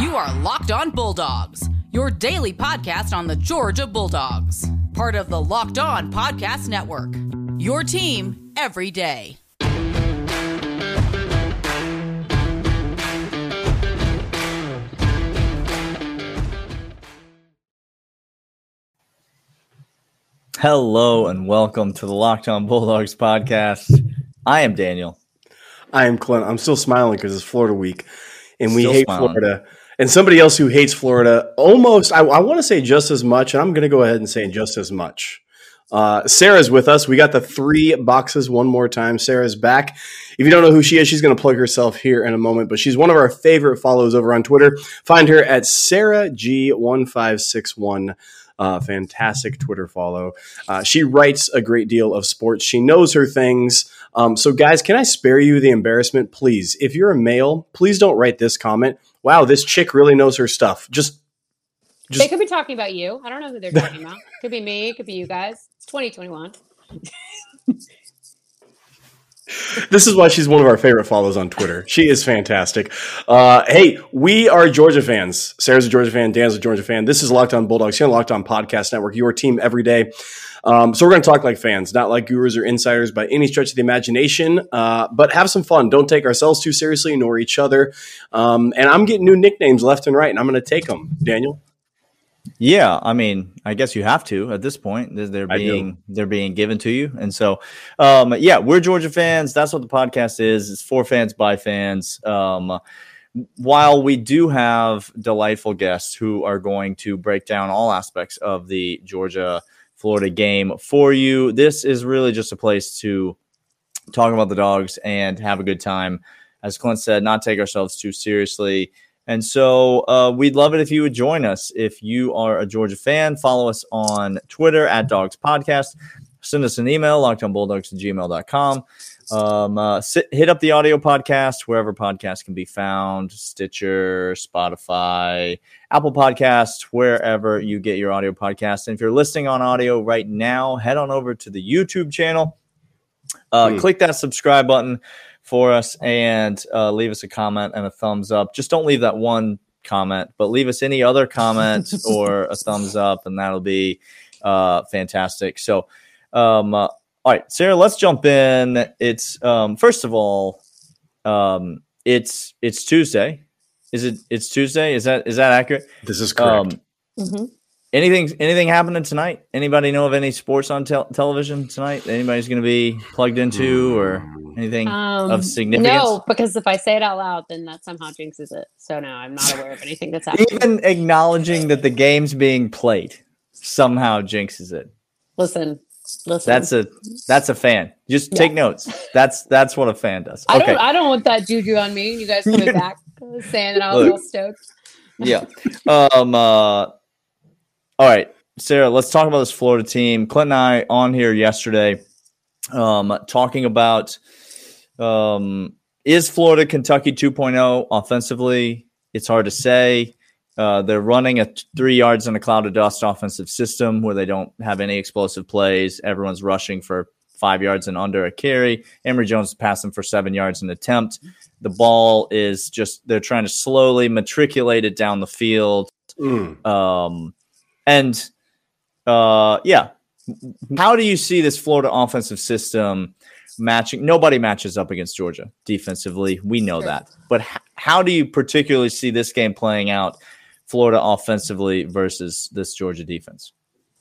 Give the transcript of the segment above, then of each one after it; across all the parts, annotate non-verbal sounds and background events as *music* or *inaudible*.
You are Locked On Bulldogs, your daily podcast on the Georgia Bulldogs, part of the Locked On Podcast Network. Your team every day. Hello and welcome to the Locked On Bulldogs podcast. I am Daniel. I am Clint. I'm still smiling because it's Florida week, and we Still hate smiling. Florida. And somebody else who hates Florida almost, I, I want to say just as much, and I'm going to go ahead and say just as much. Uh, Sarah's with us. We got the three boxes one more time. Sarah's back. If you don't know who she is, she's going to plug herself here in a moment, but she's one of our favorite follows over on Twitter. Find her at Sarah G1561. Uh, fantastic Twitter follow. Uh, she writes a great deal of sports. She knows her things. Um, so, guys, can I spare you the embarrassment, please? If you're a male, please don't write this comment. Wow, this chick really knows her stuff. Just Just- they could be talking about you. I don't know who they're talking about. *laughs* Could be me. Could be you guys. It's 2021. *laughs* this is why she's one of our favorite follows on Twitter. She is fantastic. Uh, hey, we are Georgia fans. Sarah's a Georgia fan. Dan's a Georgia fan. This is Locked On Bulldogs here on Locked On Podcast Network, your team every day. Um, so we're going to talk like fans, not like gurus or insiders by any stretch of the imagination, uh, but have some fun. Don't take ourselves too seriously, nor each other. Um, and I'm getting new nicknames left and right, and I'm going to take them. Daniel. Yeah, I mean, I guess you have to at this point. They're- They're I do. being they're being given to you, and so um, yeah, we're Georgia fans. That's what the podcast is. It's for fans by fans. Um, while we do have delightful guests who are going to break down all aspects of the Georgia Florida game for you, this is really just a place to talk about the dogs and have a good time. As Clint said, not take ourselves too seriously. And so uh, we'd love it if you would join us. If you are a Georgia fan, follow us on Twitter at Dogs Podcast. Send us an email, lockedonbulldogs at gmail.com. Um, uh, sit, hit up the audio podcast wherever podcasts can be found Stitcher, Spotify, Apple Podcasts, wherever you get your audio podcast. And if you're listening on audio right now, head on over to the YouTube channel. Uh, Hmm. Click that subscribe button for us and uh, leave us a comment and a thumbs up. Just don't leave that one comment, but leave us any other comment *laughs* or a thumbs up, and that'll be uh, fantastic. So, um, uh, all right, Sarah, let's jump in. It's um, first of all, um, it's it's Tuesday. Is it? It's Tuesday. Is that is that accurate? This is correct. Um, Mm-hmm. anything anything happening tonight? Anybody know of any sports on tel- television tonight? that Anybody's going to be plugged into or anything Um, of significance? No, because if I say it out loud, then that somehow jinxes it. So no, I'm not aware of anything that's happening. Even acknowledging that the game's being played somehow jinxes it. Listen, listen. That's a that's a fan. Just Yeah. take notes. That's that's what a fan does. I Okay. don't. I don't want that juju on me. You guys coming *laughs* back saying that I was Look. all stoked. yeah. Um. Uh, all right, Sarah. Let's talk about this Florida team. Clint and I on here yesterday, um, talking about um, is Florida Kentucky 2.0 offensively? It's hard to say. Uh, they're running a t- three yards in a cloud of dust offensive system where they don't have any explosive plays. Everyone's rushing for five yards and under a carry. Emory Jones is passing for seven yards an attempt. The ball is just, they're trying to slowly matriculate it down the field. Mm. Um, and uh, yeah, how do you see this Florida offensive system matching? Nobody matches up against Georgia defensively. We know that. But h- how do you particularly see this game playing out, Florida offensively versus this Georgia defense?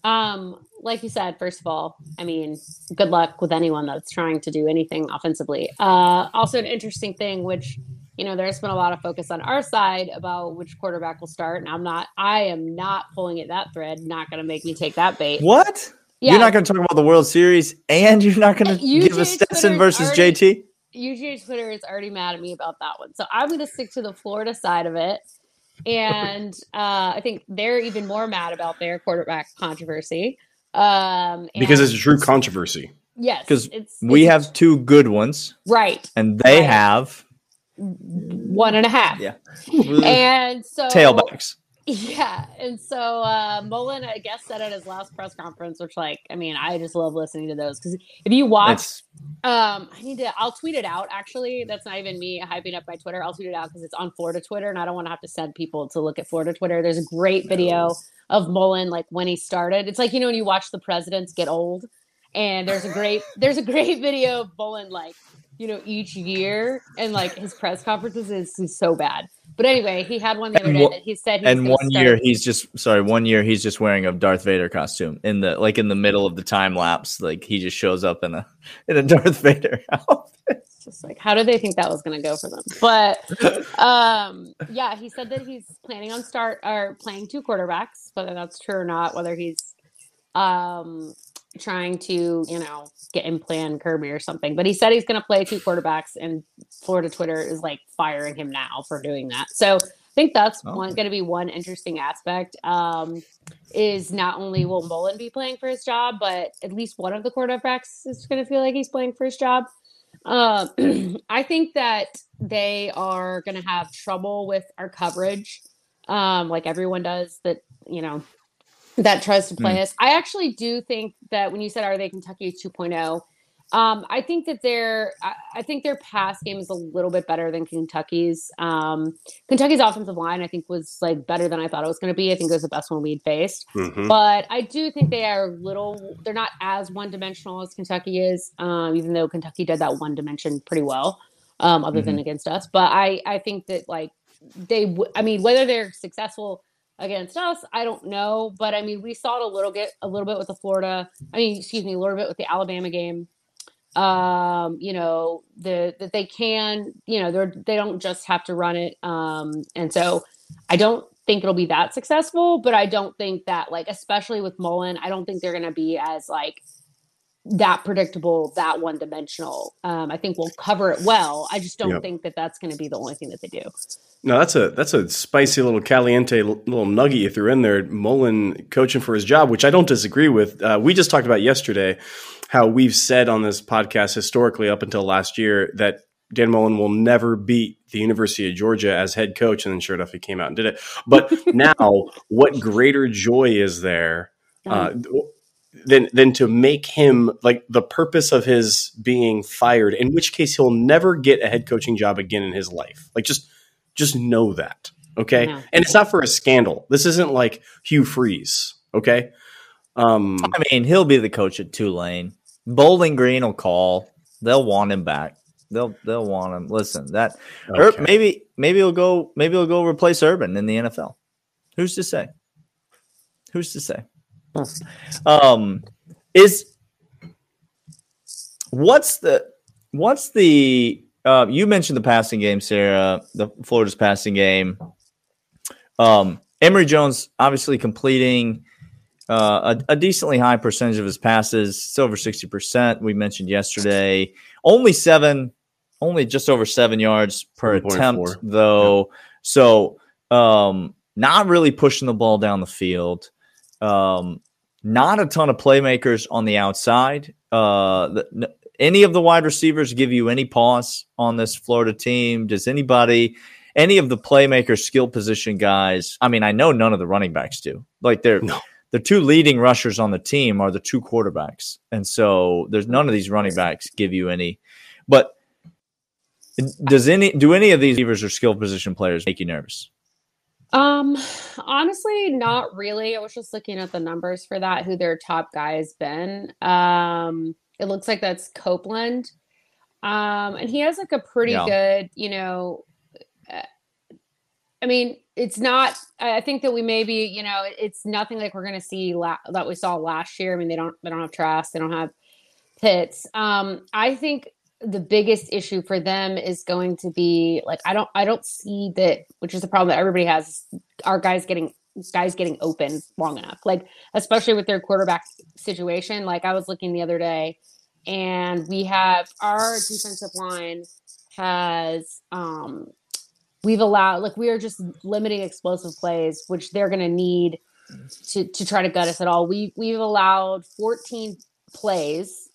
Um, like you said, first of all, I mean, good luck with anyone that's trying to do anything offensively. Uh, also, an interesting thing, which you know, there's been a lot of focus on our side about which quarterback will start, and I'm not, I am not pulling at that thread. Not going to make me take that bait. What? Yeah, You're not going to talk about the World Series, and you're not going to give us Stetson versus already- JT. UGA Twitter is already mad at me about that one. So I'm going to stick to the Florida side of it. And uh, I think they're even more mad about their quarterback controversy. Um, Because it's a true controversy. yes, 'Cause because We it's have two good ones, right and they Right. have one and a half. Yeah. And so tailbacks. Yeah, and so uh, Mullen, I guess, said at his last press conference, which, like, I mean, I just love listening to those because if you watch, um, I need to, I'll tweet it out. Actually, that's not even me hyping up my Twitter. I'll tweet it out because it's on Florida Twitter, and I don't want to have to send people to look at Florida Twitter. There's a great video of Mullen, like when he started. It's like you know when you watch the presidents get old, and there's a great, there's a great *laughs* video of Mullen, like you know, each year, and like his press conferences is, is so bad. But anyway, he had one the other day that he said. He and one start- year he's just sorry. One year he's just wearing a Darth Vader costume in the like in the middle of the time lapse. Like he just shows up in a in a *laughs* Darth Vader outfit. It's just like how did they think that was going to go for them? But um, yeah, he said that he's planning on start or playing two quarterbacks. Whether that's true or not, whether he's um trying to, you know, get him plan Kirby or something. But he said he's going to play two quarterbacks, and Florida Twitter is like firing him now for doing that. So I think that's oh. one going to be one interesting aspect. Um, is not only will Mullen be playing for his job, but at least one of the quarterbacks is going to feel like he's playing for his job. Uh, *clears throat* I think that they are going to have trouble with our coverage, um, like everyone does. That you know that tries to play mm. us. I actually do think that when you said are they Kentucky 2.0, um, I think that their I, I, think their pass game is a little bit better than Kentucky's. Um, Kentucky's offensive line I think was like better than I thought it was going to be. I think it was the best one we'd faced, mm-hmm. but I do think they are little. They're not as one dimensional as Kentucky is, um, even though Kentucky did that one dimension pretty well, um, other mm-hmm. than against us. But I I think that like they w- I mean whether they're successful against us. I don't know, but I mean, we saw it a little bit, a little bit with the Florida. I mean, excuse me, a little bit with the Alabama game. Um, you know, the that they can, you know, they're they don't just have to run it. Um, and so I don't think it'll be that successful, but I don't think that like, especially with Mullen, I don't think they're to be as like that predictable, that one dimensional. Um, I think we'll cover it well. I just don't yep. think that that's going to be the only thing that they do. No, that's a that's a spicy little caliente little nugget you threw in there. Mullen coaching for his job, which I don't disagree with. Uh, we just talked about yesterday how we've said on this podcast historically up until last year that Dan Mullen will never beat the University of Georgia as head coach, and then sure enough, he came out and did it. But *laughs* now, what greater joy is there? Uh, than than to make him like the purpose of his being fired in which case he'll never get a head coaching job again in his life. Like just just know that okay? And it's not for a scandal. This isn't like hugh freeze okay? Um i mean he'll be the coach at tulane. Bowling green will call. They'll want him back. They'll they'll want him. Listen that okay. maybe maybe he'll go maybe he'll go replace urban in the nfl who's to say? Who's to say um, is what's the what's the uh, you mentioned the passing game, Sarah, the Florida's passing game. Um, Emory Jones obviously completing uh, a, a, decently high percentage of his passes. It's over sixty percent. We mentioned yesterday. Only seven, only just over seven yards per attempt, 4. though. Yeah. So, um, not really pushing the ball down the field. Um, not a ton of playmakers on the outside. Uh, the, any of the wide receivers give you any pause on this Florida team? Does anybody, any of the playmaker skill position guys? I mean, I know none of the running backs do. Like they're no. the two leading rushers on the team are the two quarterbacks, and so there's none of these running backs give you any. But does any do any of these receivers or skill position players make you nervous? Um, honestly, not really. I was just looking at the numbers for that, who their top guy has been. Um, it looks like that's Copeland. Um, and he has like a pretty yeah. good, you know, uh, I mean, it's not, I think that we maybe, you know, it's nothing like we're going to see la- that we saw last year. I mean, they don't, they don't have Trask, they don't have Pitts. Um, I think the biggest issue for them is going to be like I don't I don't see that which is the problem that everybody has our guys getting guys getting open long enough. Like especially with their quarterback situation like I was looking the other day and we have our defensive line has um we've allowed like we are just limiting explosive plays which they're going to need to to try to gut us at all. We we've allowed 14 plays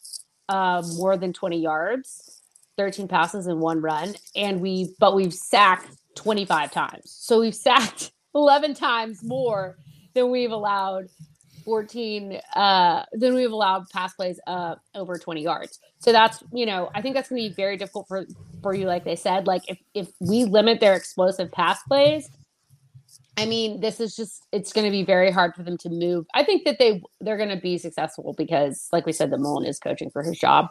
uh, more than 20 yards, 13 passes and one run, and we but we've sacked 25 times. So we've sacked *laughs* 11 times more than we've allowed 14 uh than we've allowed pass plays uh over 20 yards. So that's, you know, I think that's going to be very difficult for for you like they said, like if if we limit their explosive pass plays, I mean, this is just it's going to be very hard for them to move. I think that they they're going to be successful because like we said the Mullen is coaching for his job.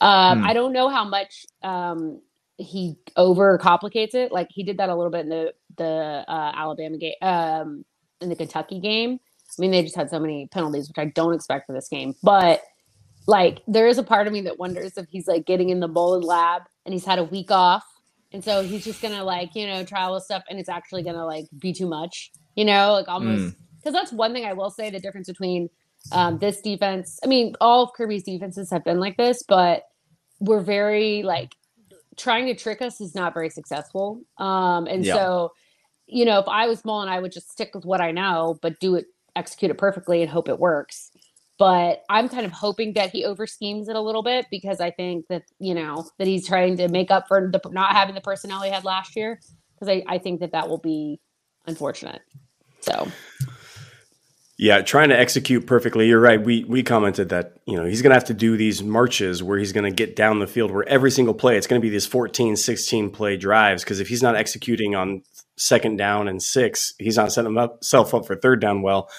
Um, Hmm. I don't know how much um, he over complicates it. Like he did that a little bit in the the uh, Alabama game, um, in the Kentucky game. I mean, they just had so many penalties, which I don't expect for this game. But like, there is a part of me that wonders if he's like getting in the Mullen lab and he's had a week off, and so he's just gonna like you know try all this stuff, and it's actually gonna like be too much, you know, like almost because that's one thing I will say the difference between um, this defense. I mean, all of Kirby's defenses have been like this, but we're very like trying to trick us is not very successful. Um, and Yeah. so, you know, if I was Mullen, I would just stick with what I know, but do it, execute it perfectly, and hope it works. But I'm kind of hoping that he over schemes it a little bit because I think that you know that he's trying to make up for the not having the personnel he had last year. Because I, I think that that will be unfortunate. So Yeah, trying to execute perfectly. You're right. We we commented that you know he's going to have to do these marches where he's going to get down the field where every single play it's going to be these 14, 16 play drives because if he's not executing on second down and six, he's not setting himself up for third down well.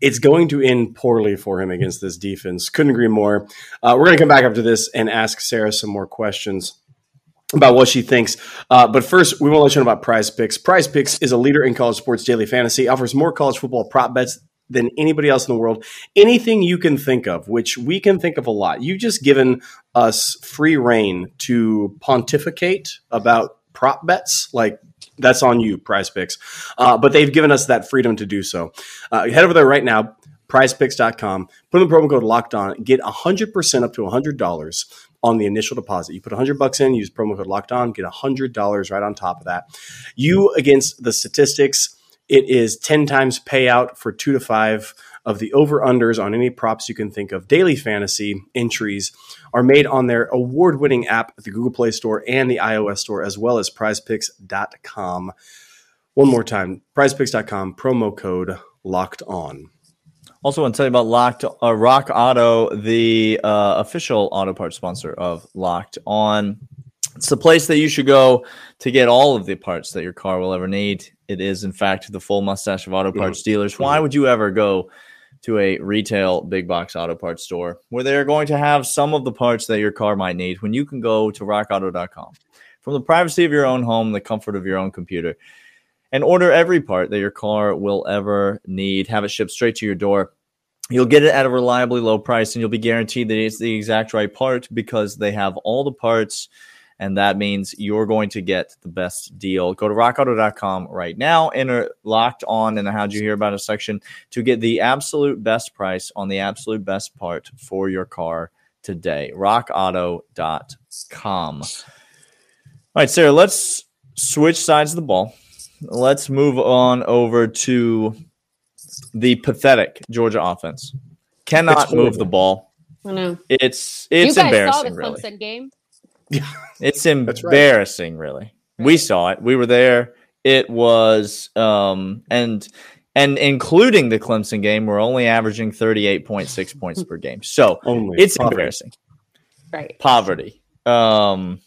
It's going to end poorly for him against this defense. Couldn't agree more. Uh, we're going to come back after this and ask Sarah some more questions about what she thinks. Uh, but first, we want to let you know about Prize Picks. Prize Picks is a leader in college sports daily fantasy, offers more college football prop bets than anybody else in the world. Anything you can think of, which we can think of a lot. You've just given us free reign to pontificate about prop bets. Like, that's on you, Prize Picks. Uh, but they've given us that freedom to do so. Uh, head over there right now, prizepicks.com, put in the promo code locked on, get 100% up to $100 on the initial deposit. You put 100 bucks in, use promo code locked on, get $100 right on top of that. You against the statistics, it is 10 times payout for 2 to 5 of the over unders on any props you can think of. Daily fantasy entries are made on their award-winning app at the Google Play Store and the iOS Store as well as prizepicks.com. One more time, prizepicks.com promo code locked on. Also, want to tell you about Locked uh, Rock Auto, the uh, official auto parts sponsor of Locked On. It's the place that you should go to get all of the parts that your car will ever need. It is, in fact, the full mustache of auto parts dealers. Why would you ever go to a retail big box auto parts store where they're going to have some of the parts that your car might need when you can go to rockauto.com from the privacy of your own home, the comfort of your own computer? and order every part that your car will ever need. Have it shipped straight to your door. You'll get it at a reliably low price and you'll be guaranteed that it's the exact right part because they have all the parts. And that means you're going to get the best deal. Go to rockauto.com right now, enter locked on in the How'd You Hear About It section to get the absolute best price on the absolute best part for your car today. Rockauto.com. All right, Sarah, let's switch sides of the ball let's move on over to the pathetic Georgia offense. Cannot move the ball. I know. It's you it's guys saw the embarrassing, really. Clemson game. It's right. embarrassing, really. We saw it. We were there. It was um and and including the Clemson game, we're only averaging 38.6 *laughs* points per game. So Only. it's Poverty. embarrassing. Right. Poverty. Um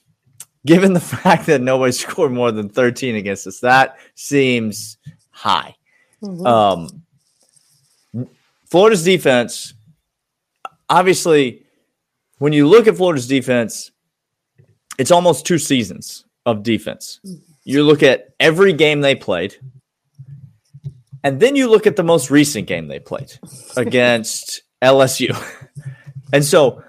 given the *laughs* fact that nobody scored more than 13 against us, that seems high. Mhm. Um, Florida's defense, obviously, when you look at Florida's defense, it's almost two seasons of defense. Mm-hmm. You look at every game they played, and then you look at the most recent game they played *laughs* against LSU. *laughs* And so,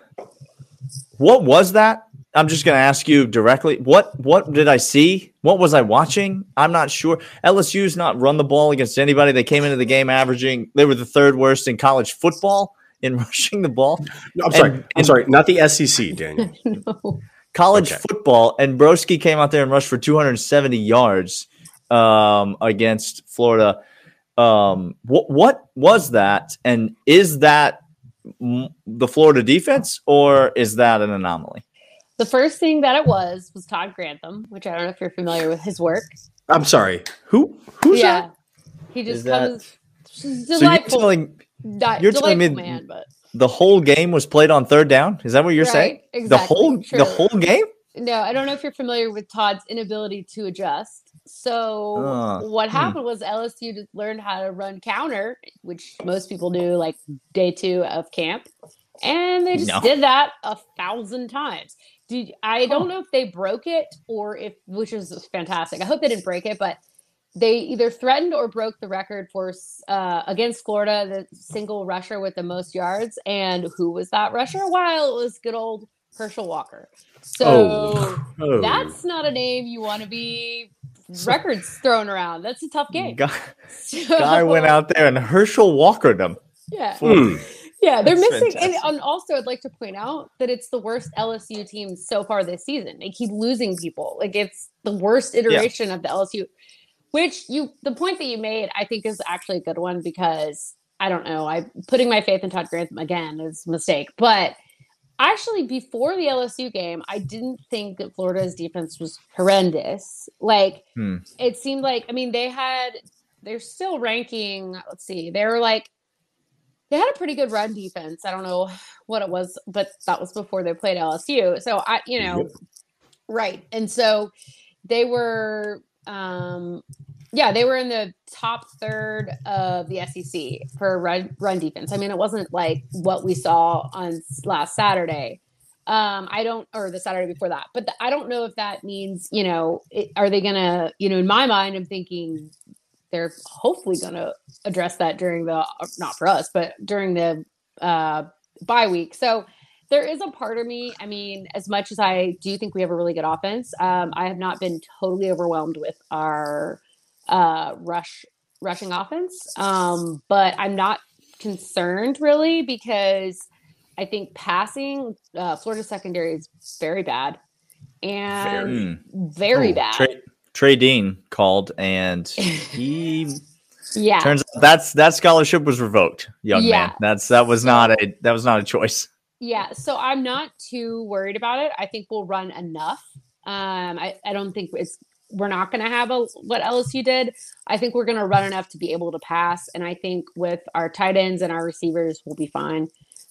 what was that? I'm just going to ask you directly. What what did I see? What was I watching? I'm not sure. LSU's not run the ball against anybody. They came into the game averaging. They were the third worst in college football in *laughs* rushing the ball. No, I'm sorry. And- I'm and- sorry. Not the SEC, Daniel. no. College Okay. football, and Broski came out there and rushed for 270 yards um, against Florida. Um, what what was that? And is that the Florida defense, or is that an anomaly? The first thing that it was was Todd Grantham, which I don't know if you're familiar with his work. I'm sorry. Who? Who's yeah. He just Is that- comes So you're delightful, telling di- you're telling me delightful man, but the whole game was played on third down? Is that what you're Right, saying? The whole true. the whole game? no, I don't know if you're familiar with Todd's inability to adjust. So Uh, what hmm. happened was LSU just learned how to run counter, which most people do like day two of camp, and they just No. did that a thousand times. Did I don't know if they broke it or if which is fantastic. I hope they didn't break it, but they either threatened or broke the record for uh, against Florida, the single rusher with the most yards. And who was that rusher? While it was good old Herschel Walker. So Oh. *laughs* Oh. that's not a name you want to be records thrown around. That's a tough game. Guy, *laughs* guy went out there and Herschel Walkered them. Yeah. Hmm. Yeah, they're That's missing. And, and also, I'd like to point out that it's the worst LSU team so far this season. They keep losing people. Like it's the worst iteration of the LSU. Which you, the point that you made, I think is actually a good one because I don't know. I putting my faith in Todd Grantham again is a mistake, but actually before the LSU game, I didn't think that Florida's defense was horrendous. Like Hmm. it seemed like I mean they had they're still ranking. Let's see, they were like they had a pretty good run defense. I don't know what it was, but that was before they played LSU. So I, you know, right. And so they were, um, yeah, they were in the top third of the SEC for run, run defense. I mean, it wasn't like what we saw on last Saturday. Um, I don't, or the Saturday before that, but th- I don't know if that means, you know, it, are they gonna, you know, in my mind, I'm thinking they're hopefully gonna address that during the, not for us, but during the uh, bye week. So there is a part of me. I mean, as much as I do think we have a really good offense, um, I have not been totally overwhelmed with our uh, rush rushing offense. Um, but I'm not concerned really because I think passing uh, Florida secondary is very bad and very, Hmm. bad. Trey, Trey Dean called and *laughs* he yeah. turns out that's that scholarship was revoked, young Yeah. man. That's that was not a that was not a choice. Yeah, so I'm not too worried about it. I think we'll run enough. Um, I, I don't think it's we're not going to have a what LSU did. I think we're going to run enough to be able to pass, and I think with our tight ends and our receivers, we'll be fine.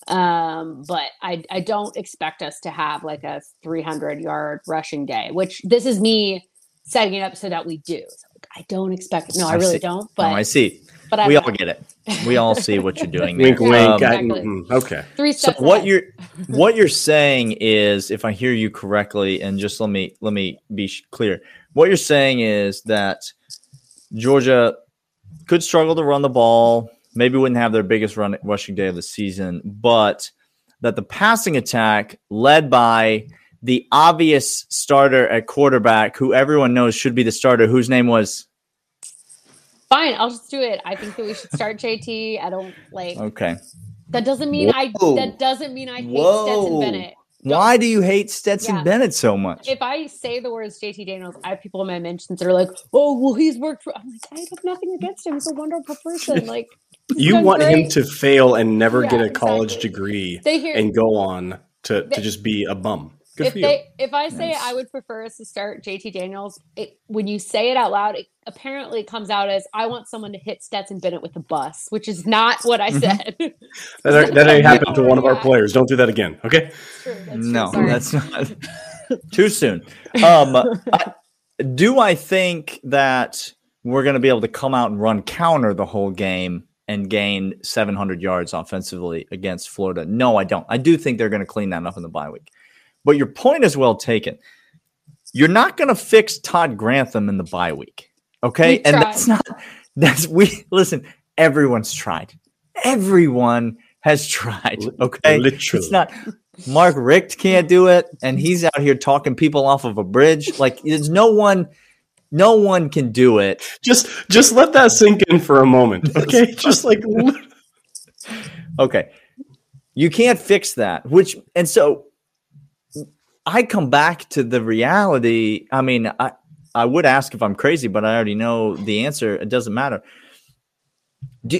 Um, but I I don't expect us to have like a 300 yard rushing day, which this is me setting it up so that we do. So I don't expect. No, I, I really see. don't. But I see. But I We all get it. We all see what you're *laughs* doing there. Wink, wink. Um, Exactly. mm, okay. three so steps. what ahead. you're *laughs* what you're saying is if i hear you correctly and just let me let me be sh- clear what you're saying is that georgia could struggle to run the ball maybe wouldn't have their biggest run rushing day of the season but that the passing attack led by the obvious starter at quarterback who everyone knows should be the starter whose name was Fine, I'll just do it. I think that we should start JT. I don't like okay that. Doesn't mean I. That doesn't mean I hate Whoa. Stetson Bennett. why do you hate stetson Yeah. bennett so much If I say the words JT Daniels, I have people in my mentions that are like, "Oh, well, he's worked for." I'm like, I have nothing against him. He's a wonderful person. *laughs* Like, You done want him to fail and never Yeah, get a college exactly. degree they hear and go on to, to just be a bum. Good if they if I say Yes. I would prefer us to start JT Daniels, it, when you say it out loud, it apparently comes out as I want someone to hit Stetson Bennett with a bus, which is not what I Mhm. said. *laughs* that, that ain't happened to one of our players. Don't do that again. Okay. True, that's true, no, sorry. that's not *laughs* too soon. Um, I, do I think that we're going to be able to come out and run counter the whole game and gain 700 yards offensively against Florida? No, I don't. I do think they're going to clean that up in the bye week. But your point is well taken. You're not going to fix Todd Grantham in the bye week. Okay. We and that's not, that's we listen, everyone's tried. Everyone has tried. Okay. literally. It's not, Mark Richt can't do it, and he's out here talking people off of a bridge. Like there's no one, no one can do it. Just just let that sink in for a moment. *laughs* Okay. just like Okay, you can't fix that. Which and so I come back to the reality. I mean, I I would ask if I'm crazy, but I already know the answer. It doesn't matter. Do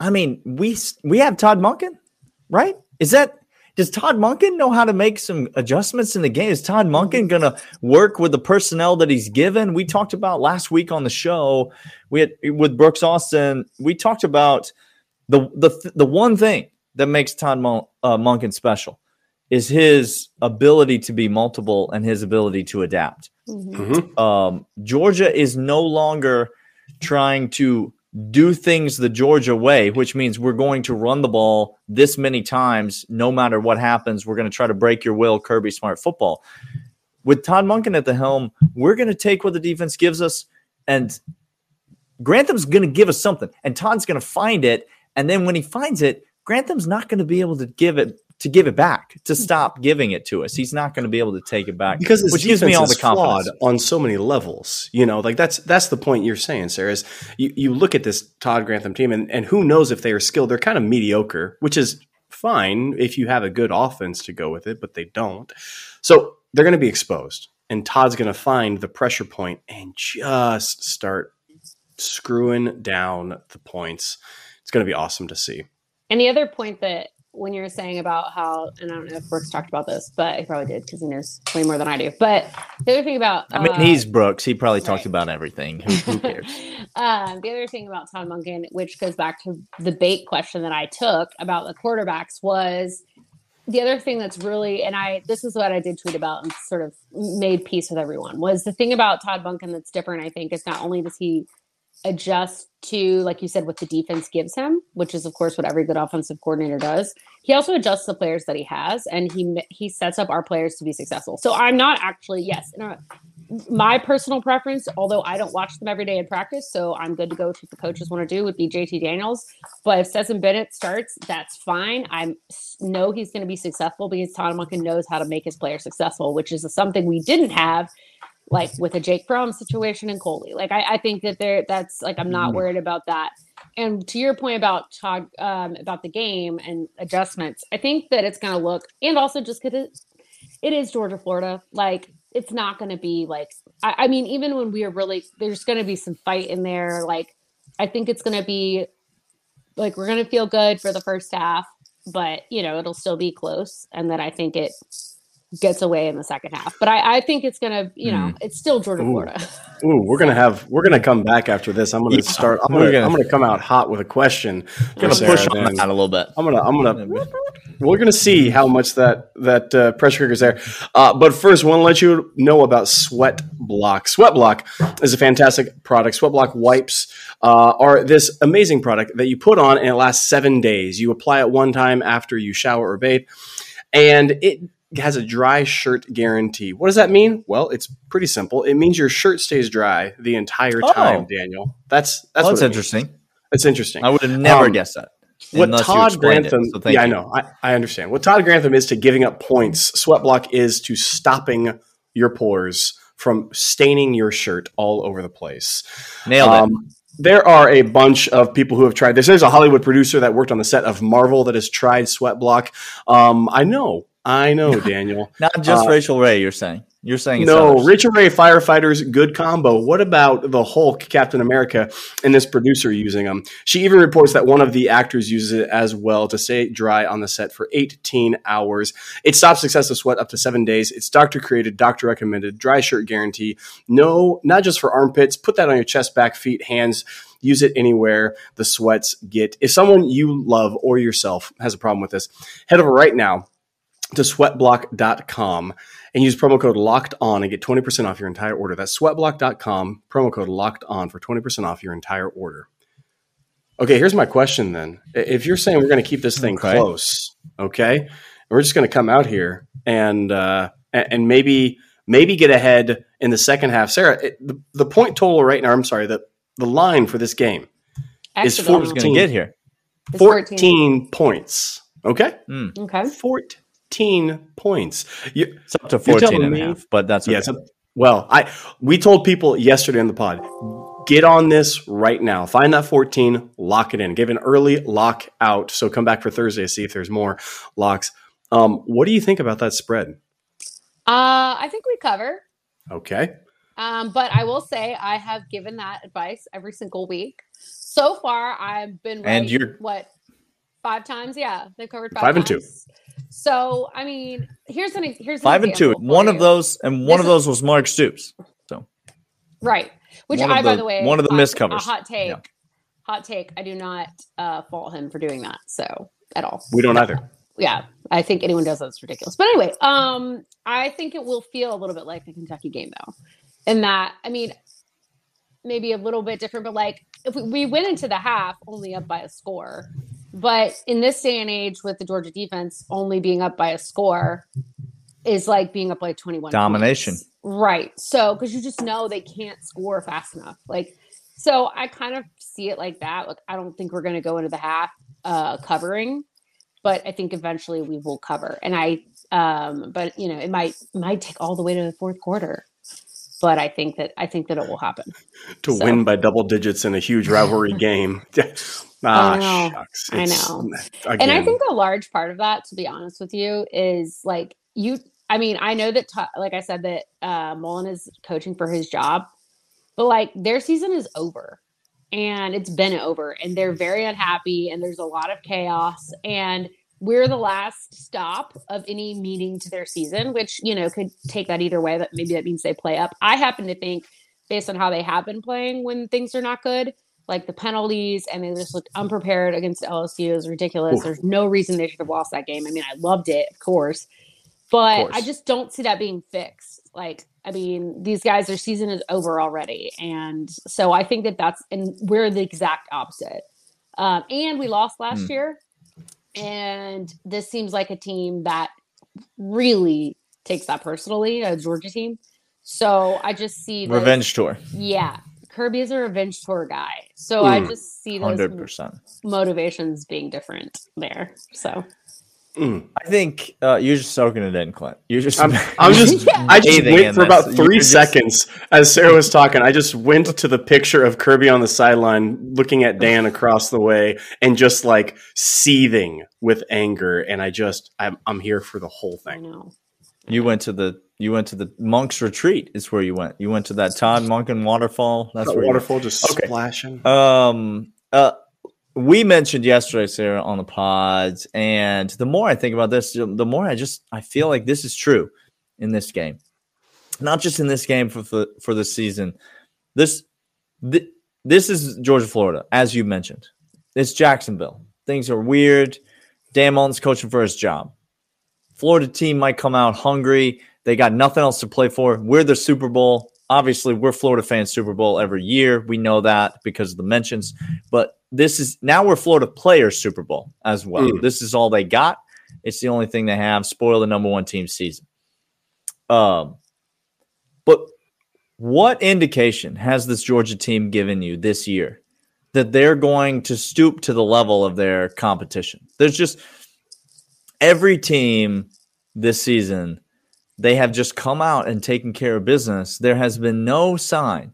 I mean we we have Todd Monken, right? Is that does Todd Monken know how to make some adjustments in the game? Is Todd Monken going to work with the personnel that he's given? We talked about last week on the show. We had with Brooks Austin. We talked about the the the one thing that makes Todd Mon, uh, Monken special is his ability to be multiple and his ability to adapt. Mhm. Um, Georgia is no longer trying to do things the Georgia way, which means we're going to run the ball this many times, no matter what happens. We're going to try to break your will, Kirby Smart football. With Todd Monken at the helm, we're going to take what the defense gives us, and Grantham's going to give us something, and Todd's going to find it. And then when he finds it, Grantham's not going to be able to give it to give it back to hmm. stop giving it to us. He's not going to be able to take it back because this which gives me all the confidence. on so many levels. You know, like that's that's the point you're saying, Sarah. Is you, you look at this Todd Grantham team, and, and who knows if they are skilled? They're kind of mediocre, which is fine if you have a good offense to go with it, but they don't. So they're going to be exposed, and Todd's going to find the pressure point and just start screwing down the points. It's going to be awesome to see. And the other point that when you're saying about how, and I don't know if Brooks talked about this, but he probably did because he knows way more than I do. But the other thing about, I mean, uh, he's Brooks. He probably talked right. about everything. Who, who *laughs* cares? um, the other thing about Todd Monken, which goes back to the bait question that I took about the quarterbacks, was the other thing that's really, and I, this is what I did tweet about and sort of made peace with everyone, was the thing about Todd Monken that's different, I think, is not only does he adjust to, like you said, what the defense gives him, which is, of course, what every good offensive coordinator does. He also adjusts the players that he has, and he he sets up our players to be successful. So I'm not actually, yes, my personal preference, although I don't watch them every day in practice, so I'm good to go to what the coaches want to do, would be JT Daniels. But if Stetson Bennett starts, that's fine. I know he's going to be successful because Todd Monken knows how to make his players successful, which is something we didn't have, like with a Jake Fromm situation and Coley. Like I, I think that there, that's like I'm not Mhm. worried about that. And to your point about Todd, um, about the game and adjustments, I think that it's going to look, and also just because it, it is Georgia, Florida, like it's not going to be like I, I mean even when we are really there's going to be some fight in there like i think it's going to be like we're going to feel good for the first half but you know it'll still be close and then i think it gets away in the second half but i, I think it's going to you know it's still georgia Ooh. florida Ooh, we're gonna have we're gonna come back after this. I'm gonna Yeah, start. I'm gonna, gonna- I'm gonna come out hot with a question. for Gonna Sarah push on then. that a little bit. I'm gonna I'm gonna we're gonna see how much that that uh, pressure cooker is there. Uh, but first, want to let you know about Sweat Block. Sweat Block is a fantastic product. Sweat Block wipes uh, are this amazing product that you put on and it lasts seven days. You apply it one time after you shower or bathe, and it has a dry shirt guarantee. What does that mean? Well, it's pretty simple. It means your shirt stays dry the entire Oh. time, Daniel. That's that's, That's, it means. interesting. It's interesting I would have never Um, guessed that. what Todd explained it, Grantham, so yeah, I know, I, I understand. What Todd Grantham is to giving up points, Sweat Block is to stopping your pores from staining your shirt all over the place. Nailed it. Um, there are a bunch of people who have tried this. There's a Hollywood producer that worked on the set of Marvel that has tried Sweat Block. Um, I know, I know, Daniel. *laughs* Not just uh, Rachael Ray. You're saying. You're saying it's No, others. Rachael Ray firefighters, good combo. What about the Hulk, Captain America, and this producer using them? She even reports that one of the actors uses it as well to stay dry on the set for 18 hours. It stops excessive sweat up to seven days. It's doctor created, doctor recommended, dry shirt guarantee. No, not just for armpits. Put that on your chest, back, feet, hands. Use it anywhere the sweats get. If someone you love or yourself has a problem with this, head over right now to sweatblock.com and use promo code locked on and get 20% off your entire order. That's sweatblock.com, promo code locked on for 20% off your entire order. Okay, here's my question then. If you're saying we're going to keep this thing Okay. close, okay, and we're just going to come out here and uh, and maybe maybe get ahead in the second half. Sarah, it, the, the point total right now, I'm sorry, the, the line for this game Is Actually, four- Who's um, going to get here? it's 14 points. Okay? okay 14 points. You, It's up to 14 and a half, but that's okay. Yeah. So, well, I we told people yesterday on the pod, get on this right now. Find that 14, lock it in. Give an early lock out. So come back for Thursday to see if there's more locks. Um, what do you think about that spread? uh i think we cover Okay. Um, but I will say I have given that advice every single week. So far, I've been right. And you're- what five times? Yeah, they've covered five, Five and two. Times. So I mean, here's an here's an Five and two. example for One of those, and one This of is- those was Mark Stoops. So right? Which One of I, by the- the way, one of the hot- missed covers. Hot take. Yeah. Hot take. I do not uh, fault him for doing that. So at all. We don't either. yeah, I think anyone does that's ridiculous. But anyway, um, I think it will feel a little bit like the Kentucky game though, in that I mean, maybe a little bit different, but like if we, we went into the half only up by a score, but in this day and age with the Georgia defense only being up by a score is like being up by 21 Domination. points. right so because you just know they can't score fast enough like so i kind of see it like that like i don't think we're going to go into the half uh covering but i think eventually we will cover and i um but you know it might might take all the way to the fourth quarter but i think that i think that it will happen To So- win by double digits in a huge rivalry *laughs* game. *laughs* ah, I know. shucks. I know. Again, and I think a large part of that, to be honest with you, is like you. I mean, I know that, t- like I said, that uh, Mullen is coaching for his job, but like their season is over, and it's been over, and they're very unhappy, and there's a lot of chaos, and we're the last stop of any meeting to their season, which you know could take that either way. That maybe that means they play up. I happen to think, based on how they have been playing when things are not good, like the penalties and they just looked unprepared against LSU is ridiculous. Oof. There's no reason they should have lost that game. I mean, I loved it, of course, but course. I just don't see that being fixed. Like, I mean, these guys, their season is over already, and so I think that that's and we're the exact opposite. Um, and we lost last Hmm. year, and this seems like a team that really takes that personally, a Georgia team. So I just see those- revenge tour, yeah, Kirby is a revenge tour guy, so I Mm. just see those hundred percent. motivations being different there. So Mm. I think uh, you're just soaking it in, Clint. You're just. I'm, *laughs* I'm just. Yeah. *laughs* I just Bathing went for this. about You're three just- seconds as Sarah was talking. I just went to the picture of Kirby on the sideline, looking at Dan across the way, and just like seething with anger. And I just, I'm, I'm here for the whole I thing. You went to the you went to the monk's retreat. Is where you went. You went to that Todd Monken waterfall. That's That where you went. waterfall just Okay. splashing. Um, uh, we mentioned yesterday, Sarah, on the pods, and the more I think about this, the more I just I feel like this is true in this game, not just in this game for for, for this season. This th- this is Georgia, Florida, as you mentioned. It's Jacksonville. Things are weird. Dan Mullen's coaching for his job. Florida team might come out hungry. They got nothing else to play for. We're the Super Bowl. Obviously, we're Florida fans Super Bowl every year. We know that because of the mentions. But this is now we're Florida players Super Bowl as well. Mm. This is all they got. It's the only thing they have. Spoil the number one team season. Um, but what indication has this Georgia team given you this year that they're going to stoop to the level of their competition? There's just every team this season, they have just come out and taken care of business. There has been no sign,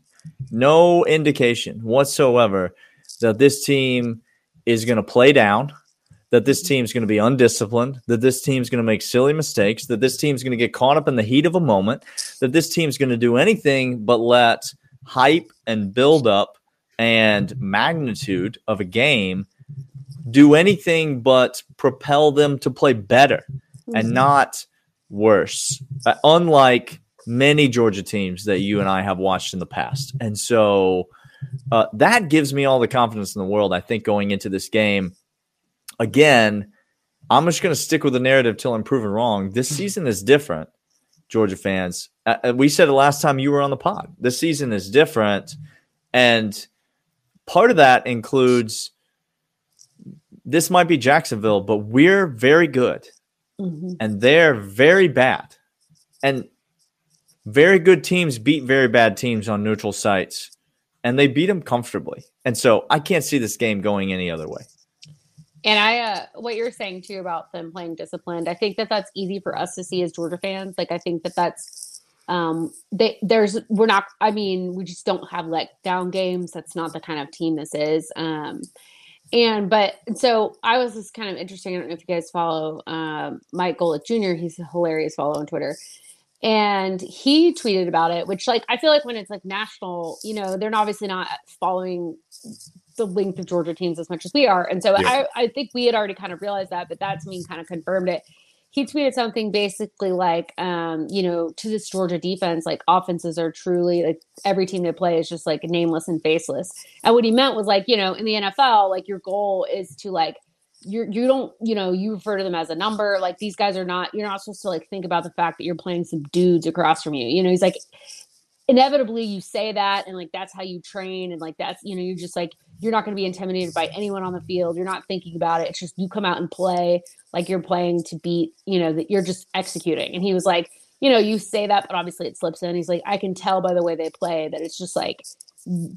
no indication whatsoever that this team is going to play down, that this team's going to be undisciplined, that this team's going to make silly mistakes, that this team's going to get caught up in the heat of a moment, that this team's going to do anything but let hype and build up and magnitude of a game do anything but propel them to play better and not worse. Uh, unlike many Georgia teams that you and I have watched in the past. And so uh, that gives me all the confidence in the world, I think, going into this game. Again, I'm just going to stick with the narrative till I'm proven wrong. This season is different, Georgia fans. Uh, uh, we said it last time you were on the pod. This season is different. And part of that includes this might be Jacksonville, but we're very good Mhm. and they're very bad. And very good teams beat very bad teams on neutral sites, and they beat them comfortably. And so I can't see this game going any other way. And I, uh, what you're saying too about them playing disciplined, I think that that's easy for us to see as Georgia fans. Like, I think that that's, um, they, there's, we're not, I mean, we just don't have let down games. That's not the kind of team this is. Um, and, but, so I was just kind of interesting. I don't know if you guys follow, um, Mike Golic Jr., he's a hilarious follow on Twitter. And he tweeted about it, which, like, I feel like when it's like national, you know, they're obviously not following the length of Georgia teams as much as we are. And so Yeah. I, I think we had already kind of realized that, but that to me kind of confirmed it. He tweeted something basically like, um, you know, to this Georgia defense, like offenses are truly like every team they play is just like nameless and faceless. And what he meant was like, you know, in the NFL, like your goal is to like you're you don't you know you refer to them as a number like these guys are not you're not supposed to like think about the fact that you're playing some dudes across from you you know he's like inevitably you say that and like that's how you train and like that's you know you're just like you're not going to be intimidated by anyone on the field you're not thinking about it it's just you come out and play like you're playing to beat you know that you're just executing and he was like you know you say that but obviously it slips in he's like i can tell by the way they play that it's just like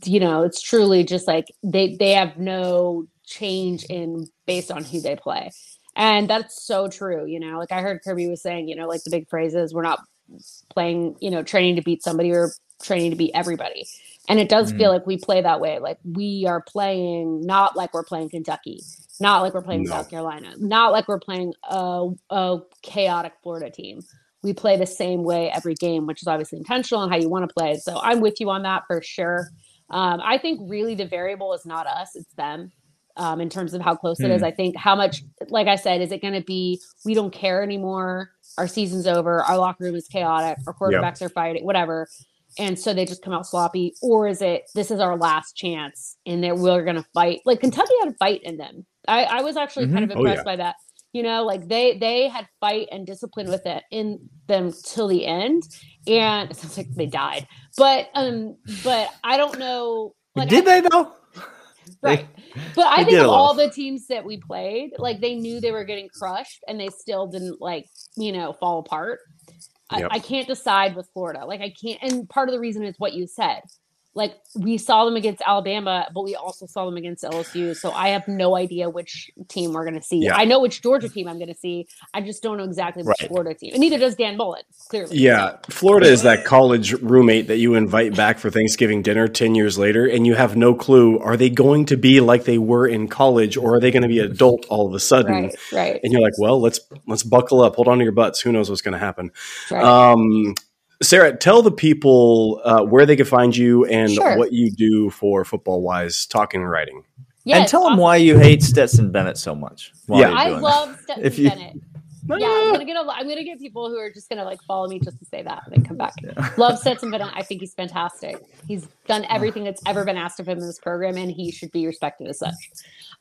you know it's truly just like they they have no change in based on who they play. And that's so true. You know, like I heard Kirby was saying, you know, like the big phrases, we're not playing, you know, training to beat somebody or training to beat everybody. And it does mm. feel like we play that way. Like we are playing not like we're playing Kentucky, not like we're playing no. South Carolina, not like we're playing a, a chaotic Florida team. We play the same way every game, which is obviously intentional and how you want to play. So I'm with you on that for sure. Um, I think really the variable is not us, it's them um, in terms of how close it is. Hmm. I think how much, like I said, is it going to be we don't care anymore? Our season's over. Our locker room is chaotic. Our quarterbacks yep. are fighting, whatever. And so they just come out sloppy, or is it this is our last chance and that we're going to fight? Like Kentucky had a fight in them. I, I was actually mm-hmm. kind of impressed oh, yeah. by that. You know, like they they had fight and discipline with it in them till the end, and it sounds like they died. But um, but I don't know. Like, Did I, they though? *laughs* right. But I think of all the teams that we played, like they knew they were getting crushed and they still didn't like, you know, fall apart. Yep. I, I can't decide with Florida. Like I can't and part of the reason is what you said like we saw them against Alabama, but we also saw them against LSU. So I have no idea which team we're going to see. Yeah. I know which Georgia team I'm going to see. I just don't know exactly which right. Florida team. And neither does Dan Mullen, clearly. Yeah. Florida is that college roommate that you invite back for Thanksgiving dinner 10 years later, and you have no clue are they going to be like they were in college or are they going to be adult all of a sudden? Right. right. And you're like, well, let's let's buckle up. Hold on to your butts. Who knows what's going to happen? Right. Um, Sarah, tell the people uh, where they can find you and sure. what you do for football wise talking and writing. Yes, and tell awesome. them why you hate Stetson Bennett so much. Yeah, I love *laughs* Stetson if you, Bennett. Yeah, I'm gonna get a, I'm gonna get people who are just gonna like follow me just to say that and then come back. Yeah. Love Stetson Bennett. I think he's fantastic. He's done everything that's ever been asked of him in this program, and he should be respected as such.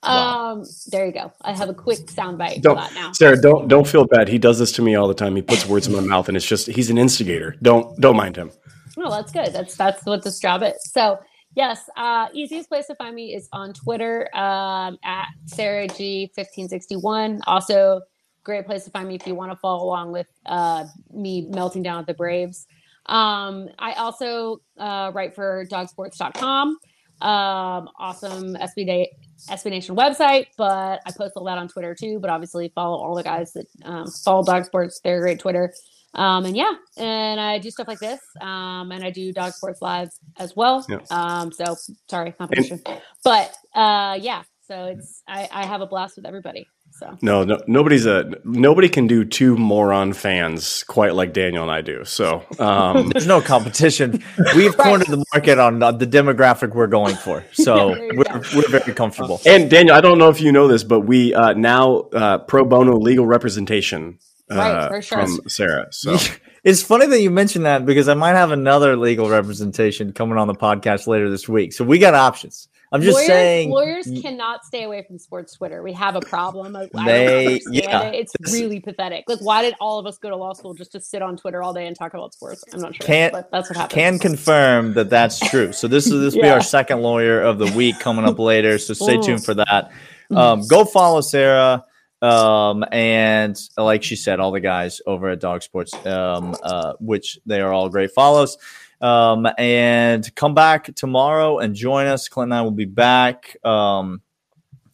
Wow. Um, there you go. I have a quick soundbite for that now. Sarah, don't don't feel bad. He does this to me all the time. He puts words in my mouth, and it's just he's an instigator. Don't don't mind him. Oh, that's good. That's that's what this job is. So yes, uh, easiest place to find me is on Twitter um, at Sarah G fifteen sixty one. Also, great place to find me if you want to follow along with uh, me melting down at the Braves. Um, I also uh, write for dawgsports.com. Um, awesome SB Day SB Nation website, but I post all that on Twitter too. But obviously, follow all the guys that um, follow Dawg Sports. They're great Twitter. Um, and yeah, and I do stuff like this. Um, and I do Dawg Sports Lives as well. Um, so sorry, competition. but uh, yeah, so it's I, I have a blast with everybody. So no, no, nobody's a nobody can do two moron fans quite like Daniel and I do. So um, *laughs* there's no competition. We've right. cornered the market on the demographic we're going for, so we're, we're very comfortable. And Daniel, I don't know if you know this, but we uh, now uh, pro bono legal representation uh, right, sure. from Sarah. So. *laughs* It's funny that you mentioned that because I might have another legal representation coming on the podcast later this week. So we got options. I'm just lawyers, saying lawyers cannot stay away from sports Twitter. We have a problem. I they, yeah, it. It's really pathetic. Like, why did all of us go to law school just to sit on Twitter all day and talk about sports? I'm not sure. Can't, that's what happened. Can confirm that that's true. So this is this will yeah. be our second lawyer of the week coming up later. So stay tuned for that. Um, go follow Sarah. Um, and like she said, all the guys over at Dawg Sports, um, uh, which they are all great follows. Um, and come back tomorrow and join us. Clint and I will be back. Um,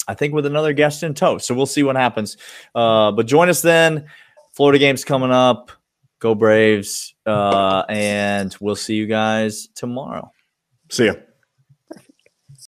I think with another guest in tow. So we'll see what happens. Uh, but join us then. Florida game's coming up. Go Braves. Uh, and we'll see you guys tomorrow. See ya.